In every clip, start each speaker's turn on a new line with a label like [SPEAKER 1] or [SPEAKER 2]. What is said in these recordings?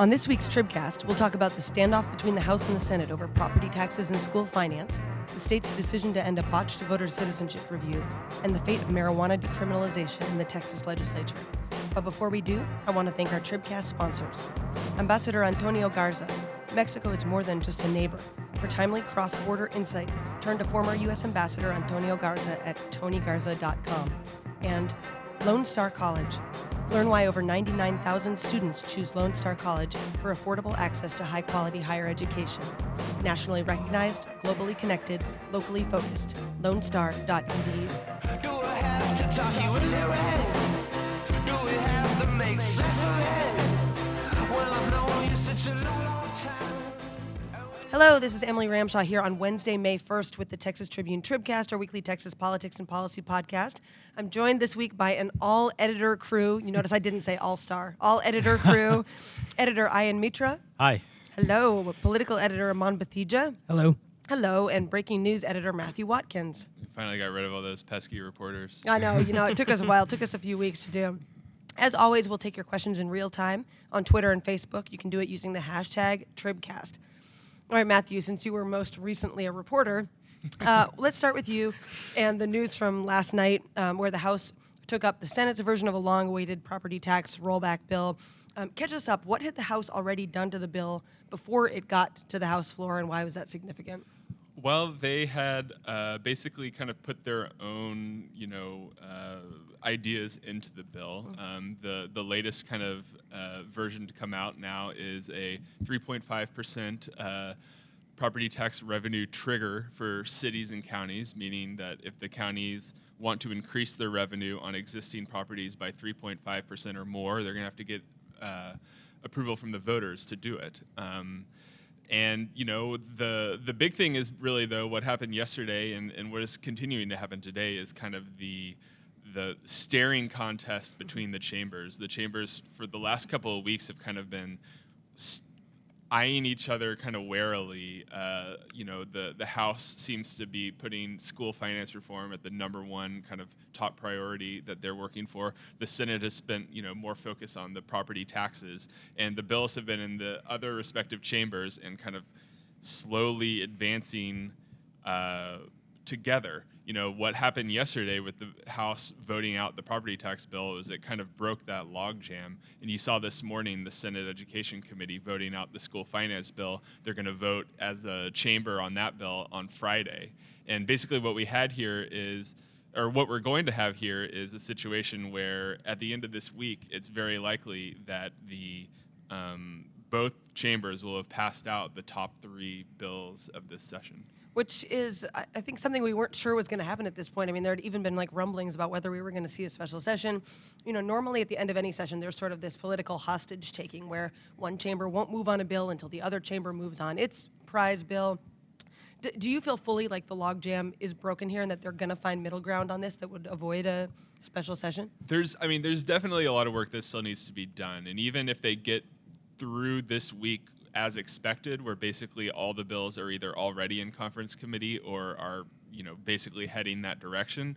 [SPEAKER 1] On this week's Tribcast, we'll talk about the standoff between the House and the Senate over property taxes and school finance, the state's decision to end a botched voter citizenship review, and the fate of marijuana decriminalization in the Texas legislature. But before we do, I want to thank our Tribcast sponsors. Ambassador Antonio Garza. Mexico is more than just a neighbor. For timely cross border insight, turn to former U.S. Ambassador Antonio Garza at tonygarza.com. And Lone Star College. Learn why over 99,000 students choose Lone Star College for affordable access to high quality higher education. Nationally recognized, globally connected, locally focused. LoneStar.edu.
[SPEAKER 2] Do
[SPEAKER 1] Hello, this is Emily Ramshaw here on Wednesday, May 1st with the Texas Tribune Tribcast, our weekly Texas politics and policy podcast. I'm joined this week by an all editor crew. You notice I didn't say all star, all editor crew. editor Ayan Mittra.
[SPEAKER 3] Hi.
[SPEAKER 1] Hello. Political editor Aman Batheja.
[SPEAKER 3] Hello.
[SPEAKER 1] Hello. And breaking news editor Matthew Watkins.
[SPEAKER 4] We finally got rid of all those pesky reporters.
[SPEAKER 1] I know, you know, it took us a while, it took us a few weeks to do. As always, we'll take your questions in real time on Twitter and Facebook. You can do it using the hashtag Tribcast. All right, Matthew, since you were most recently a reporter, uh, let's start with you and the news from last night um, where the House took up the Senate's version of a long awaited property tax rollback bill. Um, catch us up. What had the House already done to the bill before it got to the House floor, and why was that significant?
[SPEAKER 4] Well, they had uh, basically kind of put their own, you know, uh, ideas into the bill. Um, the the latest kind of uh, version to come out now is a 3.5 percent uh, property tax revenue trigger for cities and counties, meaning that if the counties want to increase their revenue on existing properties by 3.5 percent or more, they're going to have to get uh, approval from the voters to do it. Um, and you know the the big thing is really though what happened yesterday and, and what is continuing to happen today is kind of the the staring contest between the chambers. The chambers for the last couple of weeks have kind of been s- eyeing each other kind of warily. Uh, you know, the the House seems to be putting school finance reform at the number one kind of top priority that they're working for. The Senate has spent you know more focus on the property taxes, and the bills have been in the other respective chambers and kind of slowly advancing. Uh, together. You know, what happened yesterday with the House voting out the property tax bill was it kind of broke that logjam. And you saw this morning the Senate Education Committee voting out the school finance bill. They're going to vote as a chamber on that bill on Friday. And basically, what we had here is or what we're going to have here is a situation where at the end of this week, it's very likely that the um, both chambers will have passed out the top three bills of this session.
[SPEAKER 1] Which is I think something we weren't sure was going to happen at this point. I mean, there had even been like rumblings about whether we were going to see a special session. You know, normally at the end of any session, there's sort of this political hostage taking where one chamber won't move on a bill until the other chamber moves on its prize bill. D- do you feel fully like the logjam is broken here and that they're going to find middle ground on this that would avoid a special session?
[SPEAKER 4] There's, I mean, there's definitely a lot of work that still needs to be done, and even if they get through this week as expected, where basically all the bills are either already in conference committee or are, you know, basically heading that direction.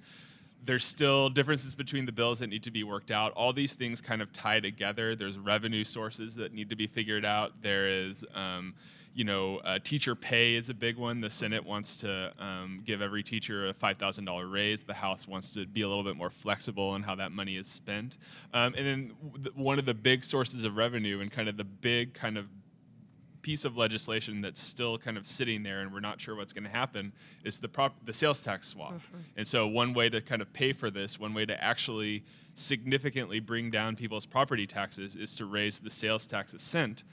[SPEAKER 4] There's still differences between the bills that need to be worked out. All these things kind of tie together. There's revenue sources that need to be figured out. There is, um, you know, uh, teacher pay is a big one. The Senate wants to um, give every teacher a $5,000 raise. The House wants to be a little bit more flexible in how that money is spent. Um, and then w- one of the big sources of revenue and kind of the big kind of piece of legislation that's still kind of sitting there and we're not sure what's going to happen is the prop the sales tax swap. And so one way to kind of pay for this, one way to actually significantly bring down people's property taxes is to raise the sales tax a cent.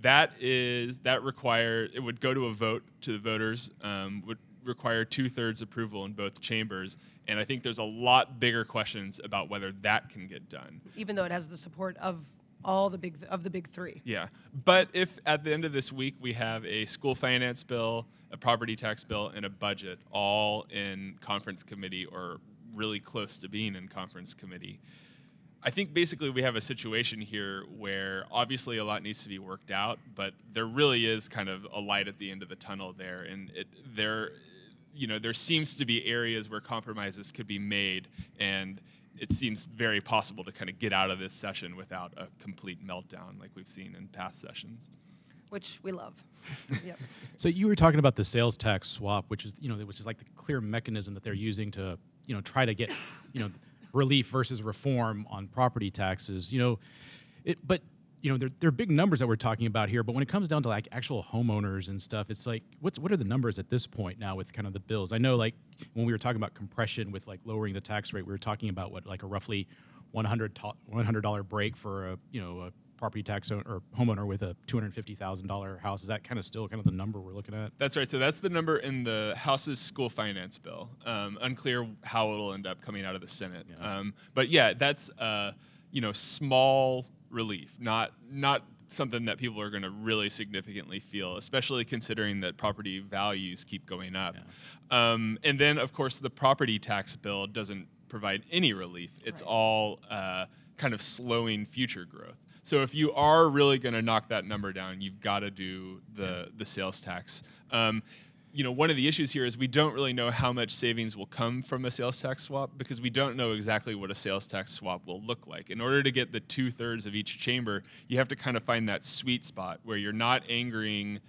[SPEAKER 4] That is that require it would go to a vote to the voters um, would require two thirds approval in both chambers, and I think there's a lot bigger questions about whether that can get done.
[SPEAKER 1] Even though it has the support of all the big of the big three.
[SPEAKER 4] Yeah. But if at the end of this week we have a school finance bill, a property tax bill, and a budget all in conference committee or really close to being in conference committee, I think basically we have a situation here where obviously a lot needs to be worked out, but there really is kind of a light at the end of the tunnel there, and it there, you know, there seems to be areas where compromises could be made, and it seems very possible to kind of get out of this session without a complete meltdown like we've seen in past sessions.
[SPEAKER 1] which we love. yep.
[SPEAKER 3] So you were talking about the sales tax swap, which is you know which is like the clear mechanism that they're using to you know try to get you know relief versus reform on property taxes. You know, it but you know they're, they're big numbers that we're talking about here. But when it comes down to like actual homeowners and stuff, it's like what's what are the numbers at this point now with kind of the bills? I know like when we were talking about compression with like lowering the tax rate, we were talking about what like a roughly 100 $100 break for a you know a property tax owner or homeowner with a $250,000 house. Is that kind of still kind of the number we're looking at?
[SPEAKER 4] That's right. So that's the number in the House's school finance bill. Um, unclear how it'll end up coming out of the Senate.
[SPEAKER 3] Yeah.
[SPEAKER 4] Um, but yeah, that's uh, you know small relief, not not something that people are going to really significantly feel, especially considering that property values keep going up. Um, and then, of course, the property tax bill doesn't provide any relief. It's
[SPEAKER 1] Right.
[SPEAKER 4] all uh, kind of slowing future growth. So if you are really going to knock that number down, you've got to do the the sales tax. Um, you know, one of the issues here is we don't really know how much savings will come from a sales tax swap because we don't know exactly what a sales tax swap will look like. In order to get the two thirds of each chamber, you have to kind of find that sweet spot where you're not angering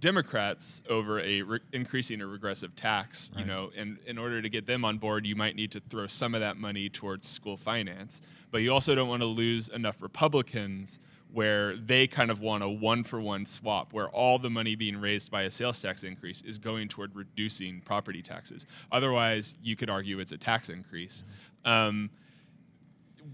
[SPEAKER 4] Democrats over a re- increasing a regressive tax, you know, and in order to get them on board, you might need to throw some of that money towards school finance. But you also don't want to lose enough Republicans where they kind of want a one for one swap, where all the money being raised by a sales tax increase is going toward reducing property taxes. Otherwise, you could argue it's a tax increase. Um,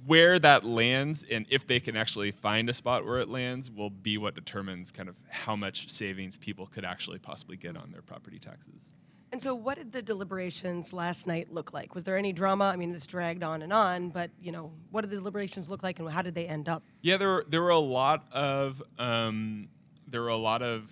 [SPEAKER 4] where that lands and if they can actually find a spot where it lands will be what determines kind of how much savings people could actually possibly get on their property taxes.
[SPEAKER 1] And so, what did the deliberations last night look like? Was there any drama? I mean, this dragged on and on, but you know, what did the deliberations look like, and how did they end up?
[SPEAKER 4] Yeah, there were there were a lot of um, there were a lot of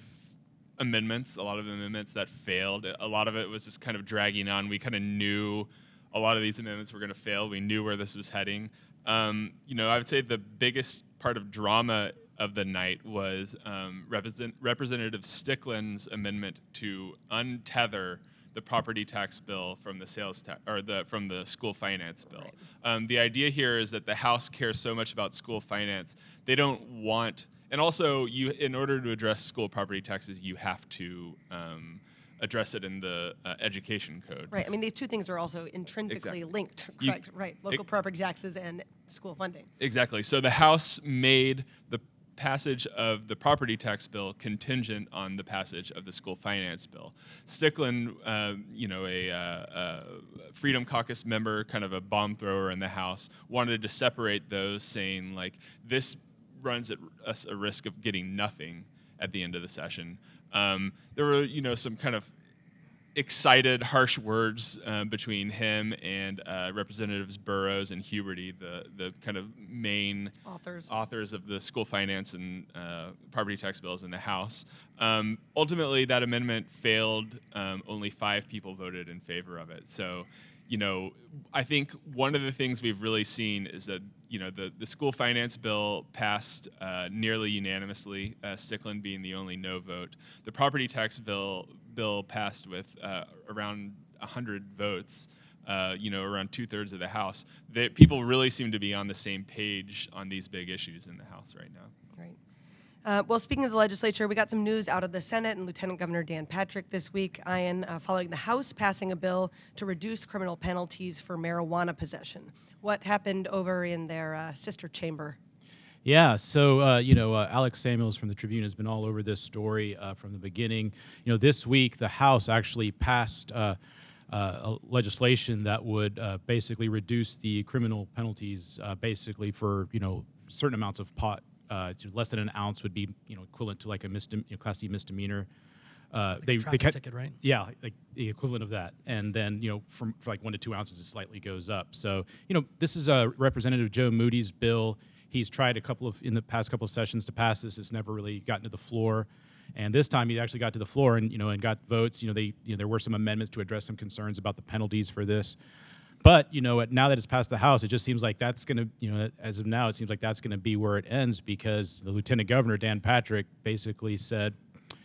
[SPEAKER 4] amendments, a lot of amendments that failed. A lot of it was just kind of dragging on. We kind of knew a lot of these amendments were going to fail. We knew where this was heading. Um, you know, I would say the biggest part of drama of the night was um, Represent- Representative Stickland's amendment to untether the property tax bill from the sales tax or the from the school finance bill. Um, the idea here is that the House cares so much about school finance, they don't want, and also you, in order to address school property taxes, you have to um, address it in the uh, education code.
[SPEAKER 1] Right. I mean, these two things are also intrinsically
[SPEAKER 4] Exactly.
[SPEAKER 1] linked.
[SPEAKER 4] You-
[SPEAKER 1] Correct. right. Local
[SPEAKER 4] it-
[SPEAKER 1] property taxes and school funding.
[SPEAKER 4] Exactly. So the House made the passage of the property tax bill contingent on the passage of the school finance bill. Stickland, uh, you know, a, uh, uh Freedom Caucus member, kind of a bomb thrower in the House, wanted to separate those, saying like this runs at us a risk of getting nothing at the end of the session. Um, there were, you know, some kind of excited, harsh words uh, between him and uh, Representatives Burrows and Huberty, the the kind of main
[SPEAKER 1] Authors.
[SPEAKER 4] authors of the school finance and uh, property tax bills in the House. Um, ultimately, that amendment failed. Um, only five people voted in favor of it. So. You know, I think one of the things we've really seen is that you know the, the school finance bill passed uh, nearly unanimously, uh, Stickland being the only no vote. The property tax bill bill passed with uh, around 100 votes, uh, you know, around two thirds of the House. That people really seem to be on the same page on these big issues in the House right now.
[SPEAKER 1] Right. Uh, well, speaking of the legislature, we got some news out of the Senate and Lieutenant Governor Dan Patrick this week, Ayan, uh, following the House passing a bill to reduce criminal penalties for marijuana possession. What happened over in their uh, sister chamber?
[SPEAKER 3] Yeah, so uh, you know, uh, Alex Samuels from the Tribune has been all over this story uh, from the beginning. You know, this week the House actually passed uh, uh, legislation that would uh, basically reduce the criminal penalties, uh, basically for you know certain amounts of pot. Uh, to less than an ounce would be you know equivalent to like a misdem- you know, class D misdemeanor. Uh, they, they
[SPEAKER 5] traffic
[SPEAKER 3] cut-
[SPEAKER 5] ticket, right?
[SPEAKER 3] yeah, like the equivalent of that. And then, you know, from for like one to two ounces, it slightly goes up. So, you know, this is a Representative Joe Moody's bill. He's tried a couple of in the past couple of sessions to pass this. It's never really gotten to the floor. And this time, he actually got to the floor and you know and got votes. You know, they you know there were some amendments to address some concerns about the penalties for this. But you know, now that it's passed the House, it just seems like that's going to, you know, as of now, it seems like that's going to be where it ends because the Lieutenant Governor Dan Patrick basically said,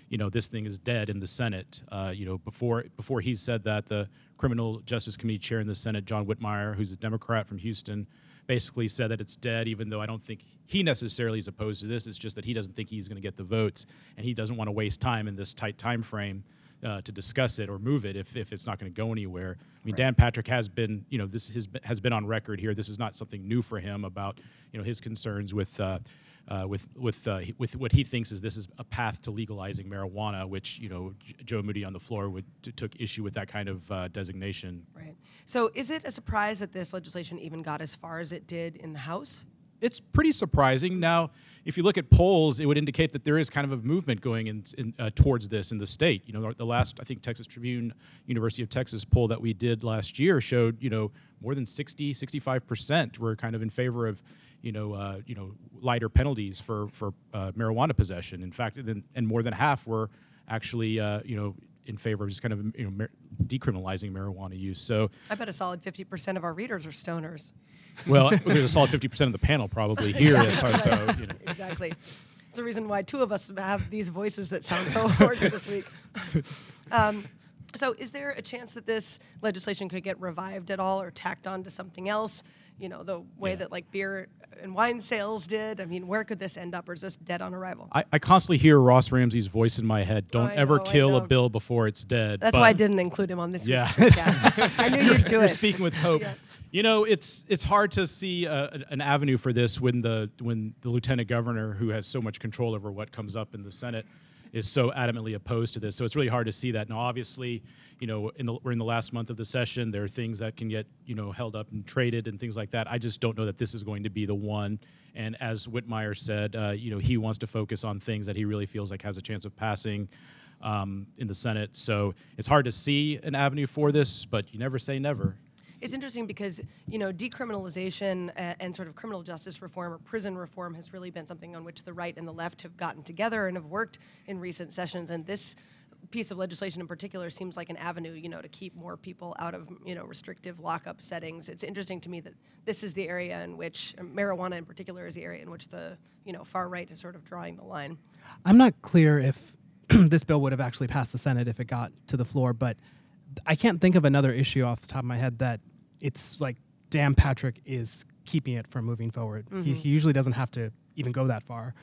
[SPEAKER 3] you know, this thing is dead in the Senate. Uh, you know, before before he said that, the Criminal Justice Committee chair in the Senate, John Whitmire, who's a Democrat from Houston, basically said that it's dead, even though I don't think he necessarily is opposed to this. It's just that he doesn't think he's going to get the votes, and he doesn't want to waste time in this tight time frame uh, to discuss it or move it if, if it's not going to go anywhere. I mean, Dan Patrick has been, you know, this has been, has been on record here. This is not something new for him about, you know, his concerns with. Uh, uh, with with uh, with what he thinks is this is a path to legalizing marijuana, which you know J- Joe Moody on the floor would t- took issue with that kind of uh, designation.
[SPEAKER 1] Right. So is it a surprise that this legislation even got as far as it did in the House?
[SPEAKER 3] it's pretty surprising. Now, if you look at polls, it would indicate that there is kind of a movement going in, in uh, towards this in the state. You know, the last I think Texas Tribune, University of Texas poll that we did last year showed you know more than 60, 65 percent were kind of in favor of you know uh, you know lighter penalties for for uh, marijuana possession. In fact, and, and more than half were actually uh, you know in favor of just kind of you know mar- decriminalizing marijuana use. So.
[SPEAKER 1] I bet a solid 50% of our readers are stoners.
[SPEAKER 3] Well, there's a solid 50% of the panel probably here. as far as, so, you know.
[SPEAKER 1] exactly. It's the reason why two of us have these voices that sound so hoarse this week. Um, so, is there a chance that this legislation could get revived at all or tacked on to something else? You know, the way
[SPEAKER 3] Yeah.
[SPEAKER 1] that like beer and wine sales did. I mean, where could this end up, or is this dead on arrival?
[SPEAKER 3] I, I constantly hear Ross Ramsey's voice in my head. Don't
[SPEAKER 1] I
[SPEAKER 3] ever
[SPEAKER 1] know,
[SPEAKER 3] kill a bill before it's dead.
[SPEAKER 1] That's
[SPEAKER 3] But
[SPEAKER 1] why I didn't include him on this
[SPEAKER 3] Yeah.
[SPEAKER 1] I knew you'd do
[SPEAKER 3] You're
[SPEAKER 1] it.
[SPEAKER 3] speaking with hope.
[SPEAKER 1] Yeah.
[SPEAKER 3] You know, it's it's hard to see uh, an- an avenue for this when the when the lieutenant governor, who has so much control over what comes up in the Senate, is so adamantly opposed to this. So it's really hard to see that. Now, obviously, you know, in the, we're in the last month of the session. There are things that can get you know held up and traded and things like that. I just don't know that this is going to be the one. And as Whitmire said, uh, you know, he wants to focus on things that he really feels like has a chance of passing. Um, in the Senate, so it's hard to see an avenue for this, but you never say never.
[SPEAKER 1] It's interesting because you know decriminalization and, and sort of criminal justice reform or prison reform has really been something on which the right and the left have gotten together and have worked in recent sessions. And this piece of legislation in particular seems like an avenue, you know, to keep more people out of you know restrictive lockup settings. It's interesting to me that this is the area in which uh, marijuana, in particular, is the area in which the you know far right is sort of drawing the line.
[SPEAKER 5] I'm not clear if this bill would have actually passed the Senate if it got to the floor, but I can't think of another issue off the top of my head that it's like Dan Patrick is keeping it from moving forward. He, mm-hmm. he usually doesn't have to even go that far.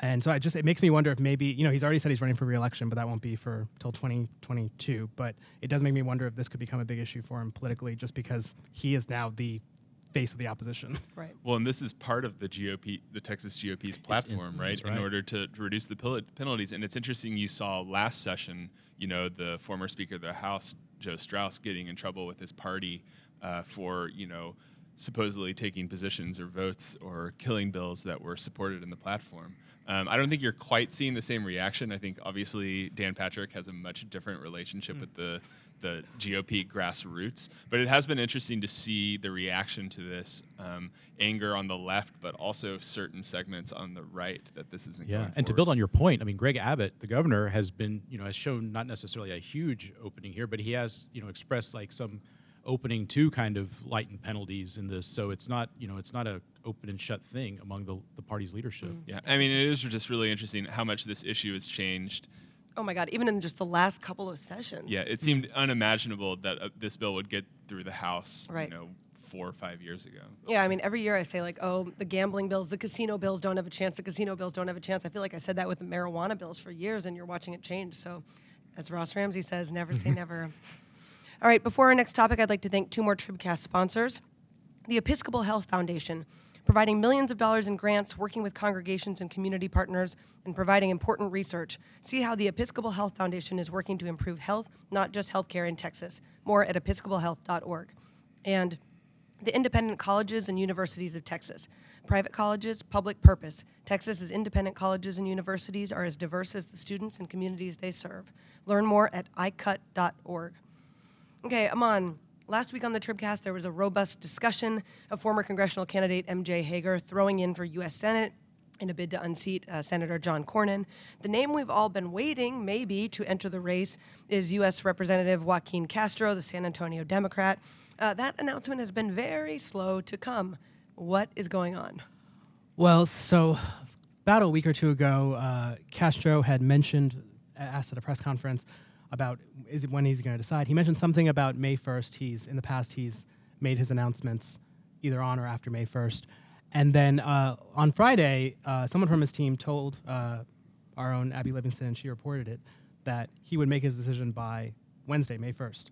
[SPEAKER 5] And so I just it makes me wonder if maybe you know he's already said he's running for reelection, but that won't be for till 2022. But it does make me wonder if this could become a big issue for him politically, just because he is now the face of the opposition.
[SPEAKER 1] Right.
[SPEAKER 4] Well, and this is part of the GOP, the Texas GOP's platform, right?
[SPEAKER 3] that's
[SPEAKER 4] In order to, to reduce the pil- penalties. And it's interesting, you saw last session, you know, the former Speaker of the House, Joe Straus, getting in trouble with his party uh, for, you know, supposedly taking positions or votes or killing bills that were supported in the platform. Um, I don't think you're quite seeing the same reaction. I think obviously Dan Patrick has a much different relationship with the the GOP grassroots, but it has been interesting to see the reaction to this um, anger on the left, but also certain segments on the right that this isn't.
[SPEAKER 3] Yeah,
[SPEAKER 4] going
[SPEAKER 3] and to build on your point, I mean, Greg Abbott, the governor, has been, you know, has shown not necessarily a huge opening here, but he has, you know, expressed like some opening to kind of lighten penalties in this. So it's not, you know, it's not a open and shut thing among the, the party's leadership.
[SPEAKER 4] Yeah, I mean, it is just really interesting how much this issue has changed.
[SPEAKER 1] Oh my God! Even in just the last couple of sessions.
[SPEAKER 4] Yeah, it seemed unimaginable that uh, this bill would get through the House,
[SPEAKER 1] Right.
[SPEAKER 4] you know, four or five years ago.
[SPEAKER 1] Yeah, I mean, every year I say like, oh, the gambling bills, the casino bills don't have a chance. The casino bills don't have a chance. I feel like I said that with the marijuana bills for years, and you're watching it change. So, as Ross Ramsey says, never say never. All right, before our next topic, I'd like to thank two more Tribcast sponsors: the Episcopal Health Foundation, providing millions of dollars in grants, working with congregations and community partners, and providing important research. See how the Episcopal Health Foundation is working to improve health, not just healthcare in Texas. More at episcopalhealth.org. And the independent colleges and universities of Texas. Private colleges, public purpose. Texas's independent colleges and universities are as diverse as the students and communities they serve. Learn more at icut.org. Okay, Aman. Last week on the Tribcast, there was a robust discussion of former congressional candidate M.J. Hegar throwing in for U.S. Senate in a bid to unseat uh, Senator John Cornyn. The name we've all been waiting, maybe, to enter the race is U.S. Representative Joaquin Castro, the San Antonio Democrat. Uh, that announcement has been very slow to come. What is going on?
[SPEAKER 5] Well, so about a week or two ago, uh, Castro had mentioned asked at a press conference about is it when he's going to decide. He mentioned something about May 1st. He's in the past he's made his announcements either on or after May 1st. And then uh, on Friday, uh, someone from his team told uh, our own Abby Livingston, and she reported it, that he would make his decision by Wednesday, May 1st.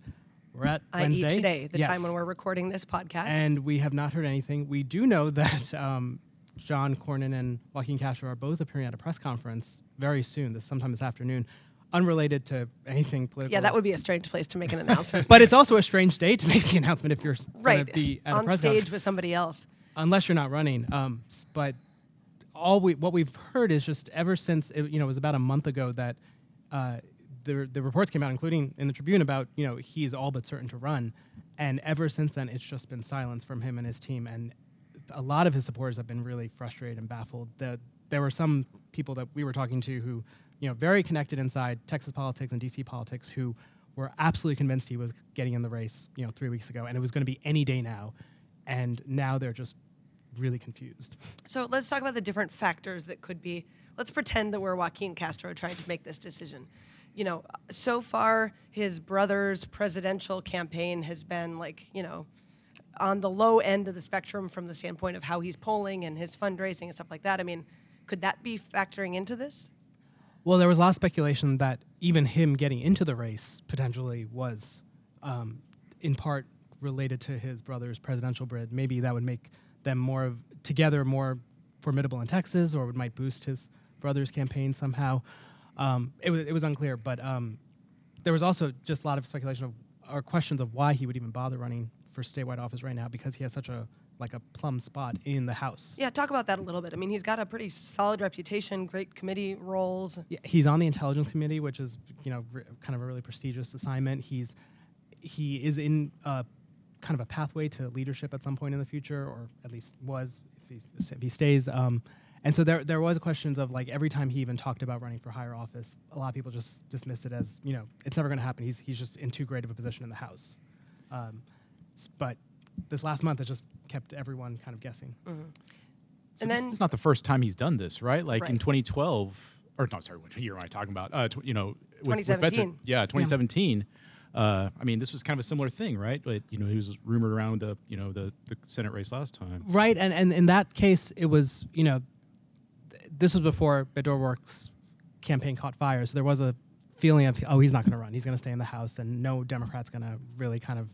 [SPEAKER 5] We're at
[SPEAKER 1] i.e.,
[SPEAKER 5] Wednesday.
[SPEAKER 1] today, the
[SPEAKER 5] Yes.
[SPEAKER 1] time when we're recording this podcast.
[SPEAKER 5] And we have not heard anything. We do know that um, John Cornyn and Joaquin Castro are both appearing at a press conference very soon, this sometime this afternoon, unrelated to anything political.
[SPEAKER 1] yeah, that would be a strange place to make an announcement.
[SPEAKER 5] But it's also a strange day to make the announcement if you're
[SPEAKER 1] right.
[SPEAKER 5] be at a
[SPEAKER 1] On stage
[SPEAKER 5] conference,
[SPEAKER 1] with somebody else.
[SPEAKER 5] unless you're not running. Um, but all we what we've heard is just ever since it, you know it was about a month ago that uh, the the reports came out, including in the Tribune, about you know he's all but certain to run, and ever since then it's just been silence from him and his team, and a lot of his supporters have been really frustrated and baffled. That there were some people that we were talking to who you know very connected inside Texas politics and DC politics who were absolutely convinced he was getting in the race you know three weeks ago, and it was going to be any day now, and now they're just really confused.
[SPEAKER 1] So let's talk about the different factors that could be. Let's pretend that we're Joaquin Castro trying to make this decision. You know, so far his brother's presidential campaign has been like, you know, on the low end of the spectrum from the standpoint of how he's polling and his fundraising and stuff like that. I mean, could that be factoring into this?
[SPEAKER 5] Well, there was a lot of speculation that even him getting into the race potentially was, um, in part, related to his brother's presidential bid. Maybe that would make them more of together more formidable in Texas, or it might boost his brother's campaign somehow. Um, it was it was unclear, but um, there was also just a lot of speculation of or questions of why he would even bother running for statewide office right now because he has such a like a plum spot in the House.
[SPEAKER 1] Yeah, talk about that a little bit. I mean, he's got a pretty solid reputation, great committee roles.
[SPEAKER 5] Yeah, he's on the intelligence committee, which is you know re- kind of a really prestigious assignment. He's he is in uh, kind of a pathway to leadership at some point in the future, or at least was if he, if he stays. Um, and so there there was questions of like every time he even talked about running for higher office, a lot of people just dismissed it as you know it's never going to happen. He's he's just in too great of a position in the House. Um, but this last month has just kept everyone kind of guessing.
[SPEAKER 3] So
[SPEAKER 1] And then-
[SPEAKER 3] it's not the first time he's done this, right? Like in 2012, or no, sorry, what year am I talking about? Uh, tw- you know, with- with Beto-
[SPEAKER 1] 2017.
[SPEAKER 3] yeah, 2017. Uh, I mean, this was kind of a similar thing, right? But you know, he was rumored around the you know the the Senate race last time.
[SPEAKER 5] Right, and, and in that case, it was you know, th- this was before Beto O'Rourke's campaign caught fire, so there was a feeling of oh he's not going to run, he's going to stay in the House, and no Democrat's going to really kind of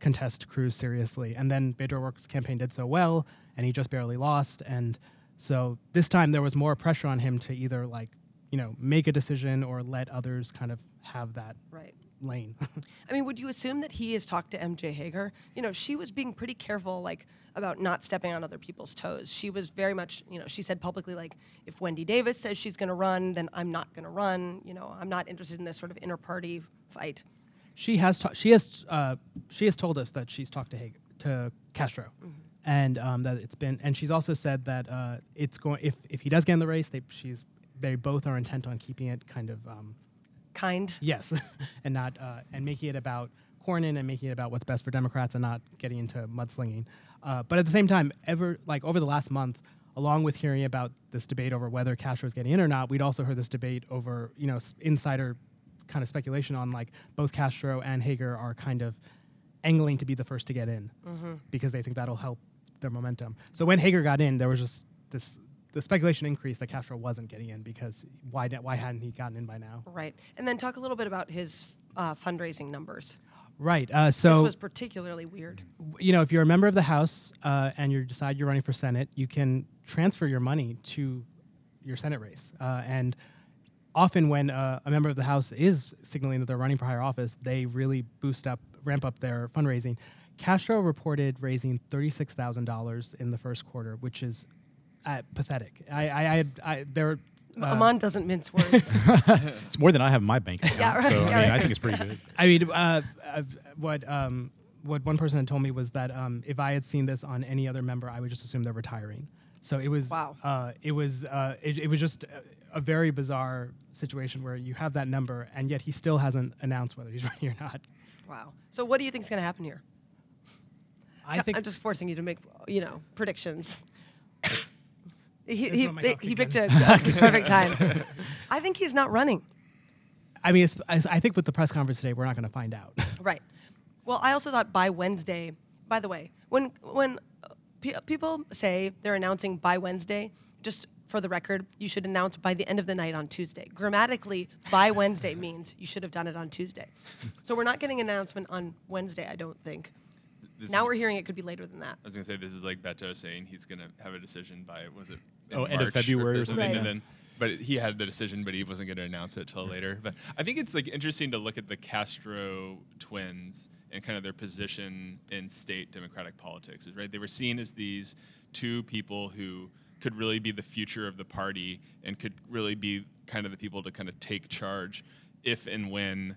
[SPEAKER 5] contest Cruz seriously. And then Beto O'Rourke's campaign did so well, and he just barely lost, and so this time there was more pressure on him to either like you know make a decision or let others kind of have that
[SPEAKER 1] Right.
[SPEAKER 5] lane.
[SPEAKER 1] I mean, would you assume that he has talked to MJ Hegar? You know, she was being pretty careful, like about not stepping on other people's toes. She was very much, you know, she said publicly, like, if Wendy Davis says she's going to run, then I'm not going to run. You know, I'm not interested in this sort of inter-party fight.
[SPEAKER 5] She has ta- she has uh, she has told us that she's talked to Hegar, to Castro, and um, that it's been and she's also said that uh, it's going if if he does get in the race, they she's they both are intent on keeping it kind of um,
[SPEAKER 1] Kind.
[SPEAKER 5] yes, and not uh, and making it about Cornyn and making it about what's best for Democrats and not getting into mudslinging. Uh, but at the same time, ever like over the last month, along with hearing about this debate over whether Castro is getting in or not, we'd also heard this debate over you know s- insider kind of speculation on like both Castro and Hegar are kind of angling to be the first to get in because they think that'll help their momentum. So when Hegar got in, there was just this the speculation increased that Castro wasn't getting in because why why hadn't he gotten in by now?
[SPEAKER 1] Right. And then talk a little bit about his uh, fundraising numbers.
[SPEAKER 5] Right. Uh, so this
[SPEAKER 1] was particularly weird.
[SPEAKER 5] you know, if you're a member of the House uh, and you decide you're running for Senate, you can transfer your money to your Senate race. Uh, and often, when uh, a member of the House is signaling that they're running for higher office, they really boost up, ramp up their fundraising. Castro reported raising thirty-six thousand dollars in the first quarter, which is uh, pathetic. I, I, I, I there. uh,
[SPEAKER 1] Aman doesn't mince words.
[SPEAKER 3] It's more than I have in my bank account.
[SPEAKER 1] Yeah, right,
[SPEAKER 3] So I
[SPEAKER 1] yeah,
[SPEAKER 3] mean, I think it's pretty good.
[SPEAKER 5] I mean, uh, uh, what um, what one person had told me was that um, if I had seen this on any other member, I would just assume they're retiring. So it was
[SPEAKER 1] Wow.
[SPEAKER 5] uh, it was uh, it, it was just a, very bizarre situation where you have that number, and yet he still hasn't announced whether he's running or not.
[SPEAKER 1] wow. So what do you think is going to happen here?
[SPEAKER 5] I think
[SPEAKER 1] I'm just forcing you to make, you know, predictions. he he,
[SPEAKER 5] is what my
[SPEAKER 1] pi-
[SPEAKER 5] doctor
[SPEAKER 1] he picked a, a perfect time. I think he's not running.
[SPEAKER 5] I mean, it's, I I think with the press conference today, we're not going to find out.
[SPEAKER 1] Right. Well, I also thought by Wednesday. By the way, when when uh, pe- people say they're announcing by Wednesday, just for the record, you should announce by the end of the night on Tuesday. Grammatically, by Wednesday means you should have done it on Tuesday. So we're not getting an announcement on Wednesday, I don't think.
[SPEAKER 4] This
[SPEAKER 1] Now
[SPEAKER 4] is-
[SPEAKER 1] we're hearing it could be later than that.
[SPEAKER 4] I was gonna say this is like Beto saying he's gonna have a decision by was it in
[SPEAKER 3] Oh, end of February or
[SPEAKER 4] or something,
[SPEAKER 1] something.
[SPEAKER 4] and then but he had the decision, but he wasn't gonna announce it till later. But I think it's like interesting to look at the Castro twins and kind of their position in state Democratic politics. Right they were seen as these two people who could really be the future of the party and could really be kind of the people to kind of take charge if and when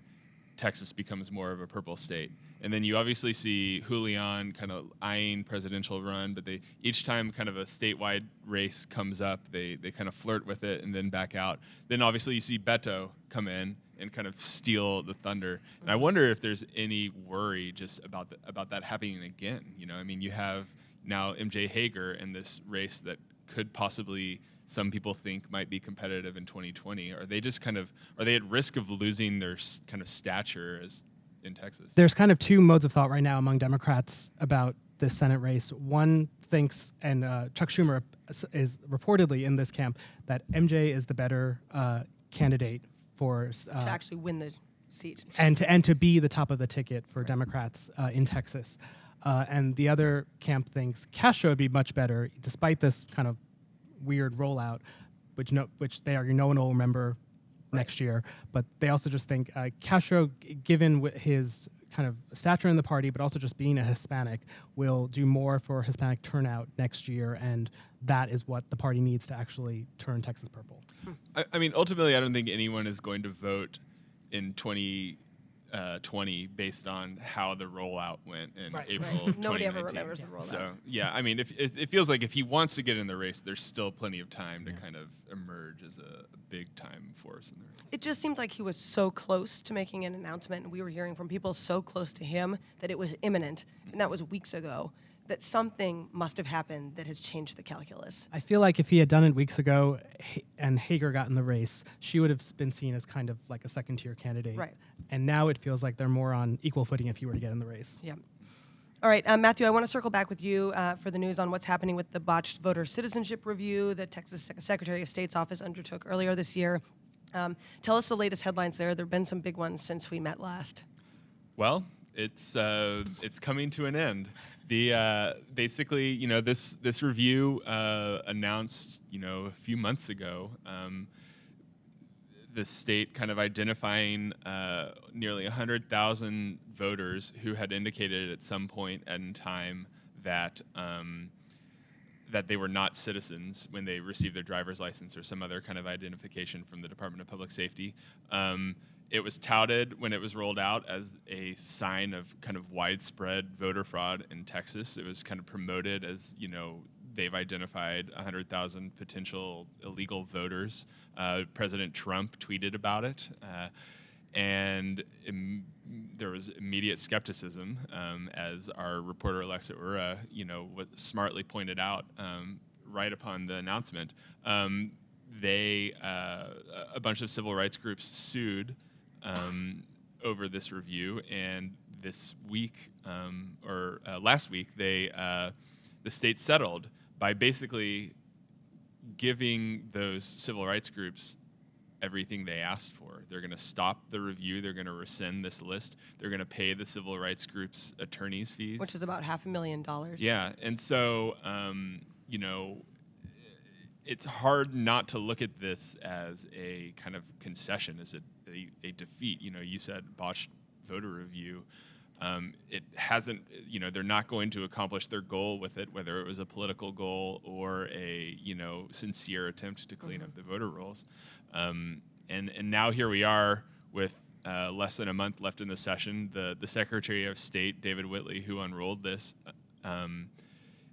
[SPEAKER 4] Texas becomes more of a purple state. And then you obviously see Julian kind of eyeing presidential run, but they each time kind of a statewide race comes up, they they kind of flirt with it and then back out. Then obviously you see Beto come in and kind of steal the thunder. And I wonder if there's any worry just about the, about that happening again. You know, I mean, you have now MJ Hegar in this race that could possibly some people think might be competitive in 2020 are they just kind of are they at risk of losing their kind of stature as in texas
[SPEAKER 5] There's kind of two modes of thought right now among Democrats about this Senate race. One thinks, and uh, Chuck Schumer is- is reportedly in this camp, that MJ is the better uh, candidate for uh,
[SPEAKER 1] to actually win the seat.
[SPEAKER 5] and to and to be the top of the ticket for Democrats uh, in Texas. Uh, and the other camp thinks Castro would be much better, despite this kind of weird rollout, which no, which they argue no one will remember next year. But they also just think uh, Castro, g- given his kind of stature in the party, but also just being a Hispanic, will do more for Hispanic turnout next year, and that is what the party needs to actually turn Texas purple.
[SPEAKER 4] I, I mean ultimately i don't think anyone is going to vote in Uh, 2020 based on how the rollout went in
[SPEAKER 5] Right.
[SPEAKER 4] april
[SPEAKER 1] Right. Nobody ever
[SPEAKER 4] 2019.
[SPEAKER 1] remembers the rollout.
[SPEAKER 4] so yeah i mean if it, it feels like if he wants to get in the race there's still plenty of time to kind of emerge as a, a big time force in the race
[SPEAKER 1] It just seems like he was so close to making an announcement, and we were hearing from people so close to him that it was imminent, and that was weeks ago. That something must have happened that has changed the calculus.
[SPEAKER 5] I feel like if he had done it weeks ago and Hegar got in the race, she would have been seen as kind of like a second tier candidate.
[SPEAKER 1] Right.
[SPEAKER 5] And now it feels like they're more on equal footing if he were to get in the race.
[SPEAKER 1] Yeah. All right, um, Matthew, I want to circle back with you uh, for the news on what's happening with the botched voter citizenship review that Texas Sec- Secretary of State's office undertook earlier this year. Um, tell us the latest headlines there. There have been some big ones since we met last.
[SPEAKER 4] Well, it's uh, it's coming to an end. The uh, basically, you know, this this review uh, announced, you know, a few months ago. Um, the state kind of identifying uh, nearly 100,000 voters who had indicated at some point in time that um, that they were not citizens when they received their driver's license or some other kind of identification from the Department of Public Safety. Um, it was touted when it was rolled out as a sign of kind of widespread voter fraud in Texas. It was kind of promoted as, you know, they've identified 100,000 potential illegal voters. Uh, President Trump tweeted about it. Uh, and Im- there was immediate skepticism, um, as our reporter Alexa Ura, you know, was smartly pointed out um, right upon the announcement. Um, they, uh, a bunch of civil rights groups sued um, over this review, and this week um, or uh, last week, they uh, the state settled by basically giving those civil rights groups everything they asked for. They're going to stop the review. They're going to rescind this list. They're going to pay the civil rights groups attorneys' fees.
[SPEAKER 1] Which is about half a million dollars.
[SPEAKER 4] Yeah, and so um, you know, it's hard not to look at this as a kind of concession, as a, a, a defeat. You know, you said botched voter review. Um, it hasn't, you know, they're not going to accomplish their goal with it, whether it was a political goal or a, you know, sincere attempt to clean up the voter rolls. Um, and and now here we are with uh, less than a month left in the session. The the Secretary of State David Whitley, who unrolled this, um,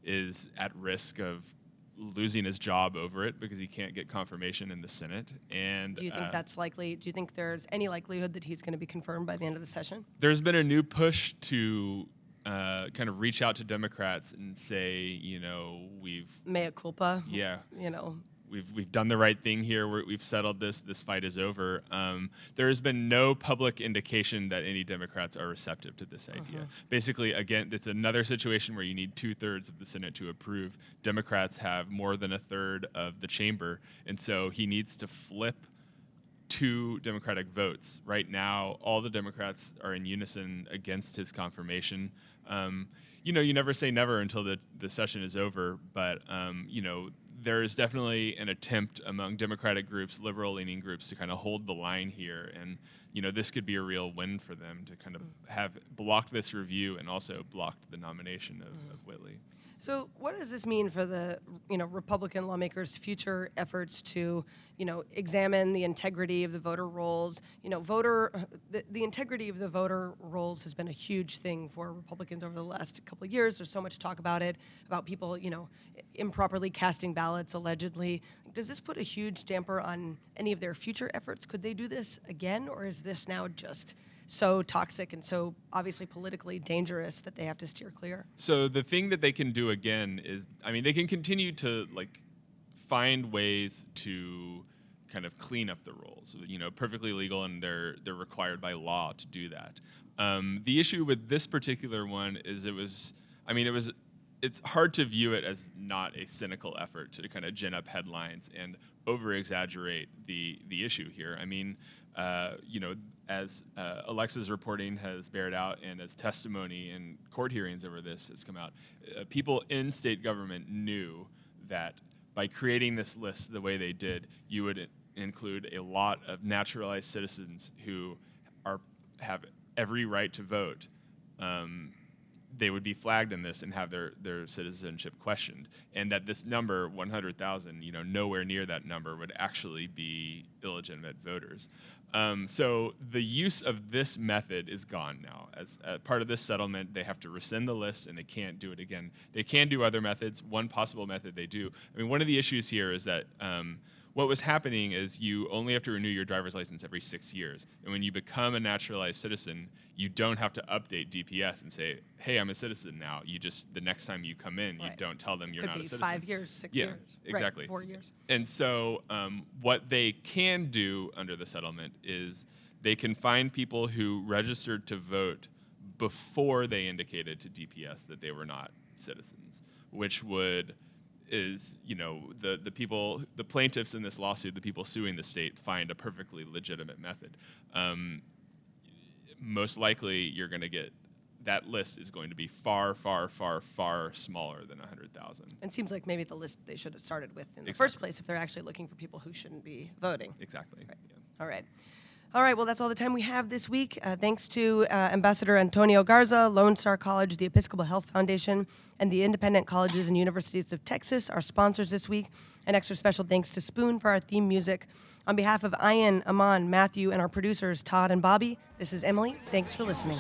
[SPEAKER 4] is at risk of losing his job over it because he can't get confirmation in the Senate. And
[SPEAKER 1] Do you think
[SPEAKER 4] uh,
[SPEAKER 1] that's likely? Do you think there's any likelihood that he's going to be confirmed by the end of the session?
[SPEAKER 4] there's been a new push to uh, kind of reach out to Democrats and say, you know, we've
[SPEAKER 1] Mea culpa.
[SPEAKER 4] yeah.
[SPEAKER 1] You know,
[SPEAKER 4] we've we've done the right thing here. We're, we've settled this. This fight is over. Um, there has been no public indication that any Democrats are receptive to this idea. Basically, again, it's another situation where you need two thirds of the Senate to approve. Democrats have more than a third of the chamber, and so he needs to flip two Democratic votes. Right now, all the Democrats are in unison against his confirmation. Um, you know, you never say never until the, the session is over, but, um, you know, there is definitely an attempt among Democratic groups, liberal leaning groups, to kind of hold the line here. And, you know, this could be a real win for them to kind of mm. have blocked this review and also blocked the nomination of, of mm. Whitley.
[SPEAKER 1] So, what does this mean for the you know Republican lawmakers' future efforts to you know examine the integrity of the voter rolls? You know, voter the, the integrity of the voter rolls has been a huge thing for Republicans over the last couple of years. There's so much talk about it, about people you know improperly casting ballots allegedly. Does this put a huge damper on any of their future efforts? Could they do this again, or is this now just so toxic and so obviously politically dangerous that they have to steer clear?
[SPEAKER 4] So the thing that they can do again is, I mean, they can continue to like find ways to kind of clean up the rules. You know, perfectly legal, and they're they're required by law to do that. Um, the issue with this particular one is it was, I mean, it was. It's hard to view it as not a cynical effort to kind of gin up headlines and over exaggerate the the issue here. I mean, uh, you know, as uh, Alexa's reporting has bared out, and as testimony in court hearings over this has come out, uh, people in state government knew that by creating this list the way they did, you would include a lot of naturalized citizens who are have every right to vote. Um, they would be flagged in this and have their, their citizenship questioned, and that this number, 100,000, you know, nowhere near that number would actually be illegitimate voters. Um, so the use of this method is gone now. As uh, part of this settlement, they have to rescind the list and they can't do it again. They can do other methods. One possible method they do. I mean, one of the issues here is that. Um, what was happening is you only have to renew your driver's license every six years. And when you become a naturalized citizen, you don't have to update DPS and say, hey, I'm a citizen now. You just, the next time you come in, you don't tell them you're
[SPEAKER 1] Could
[SPEAKER 4] not a citizen.
[SPEAKER 1] five years, six
[SPEAKER 4] yeah,
[SPEAKER 1] years, Right,
[SPEAKER 4] exactly.
[SPEAKER 1] four years.
[SPEAKER 4] And so, um, what they can do under the settlement is they can find people who registered to vote before they indicated to DPS that they were not citizens, which would is you know the the people the plaintiffs in this lawsuit the people suing the state find a perfectly legitimate method um, most likely you're going to get that list is going to be far far far far smaller than 100000
[SPEAKER 1] It seems like maybe the list they should have started with in the first place if they're actually looking for people who shouldn't be voting.
[SPEAKER 4] exactly yeah.
[SPEAKER 1] All right. All right, well, that's all the time we have this week. Uh, thanks to uh, Ambassador Antonio Garza, Lone Star College, the Episcopal Health Foundation, and the Independent Colleges and Universities of Texas, our sponsors this week. An extra special thanks to Spoon for our theme music. On behalf of Ayan, Aman, Matthew, and our producers, Todd and Bobby, this is Emily. Thanks for listening.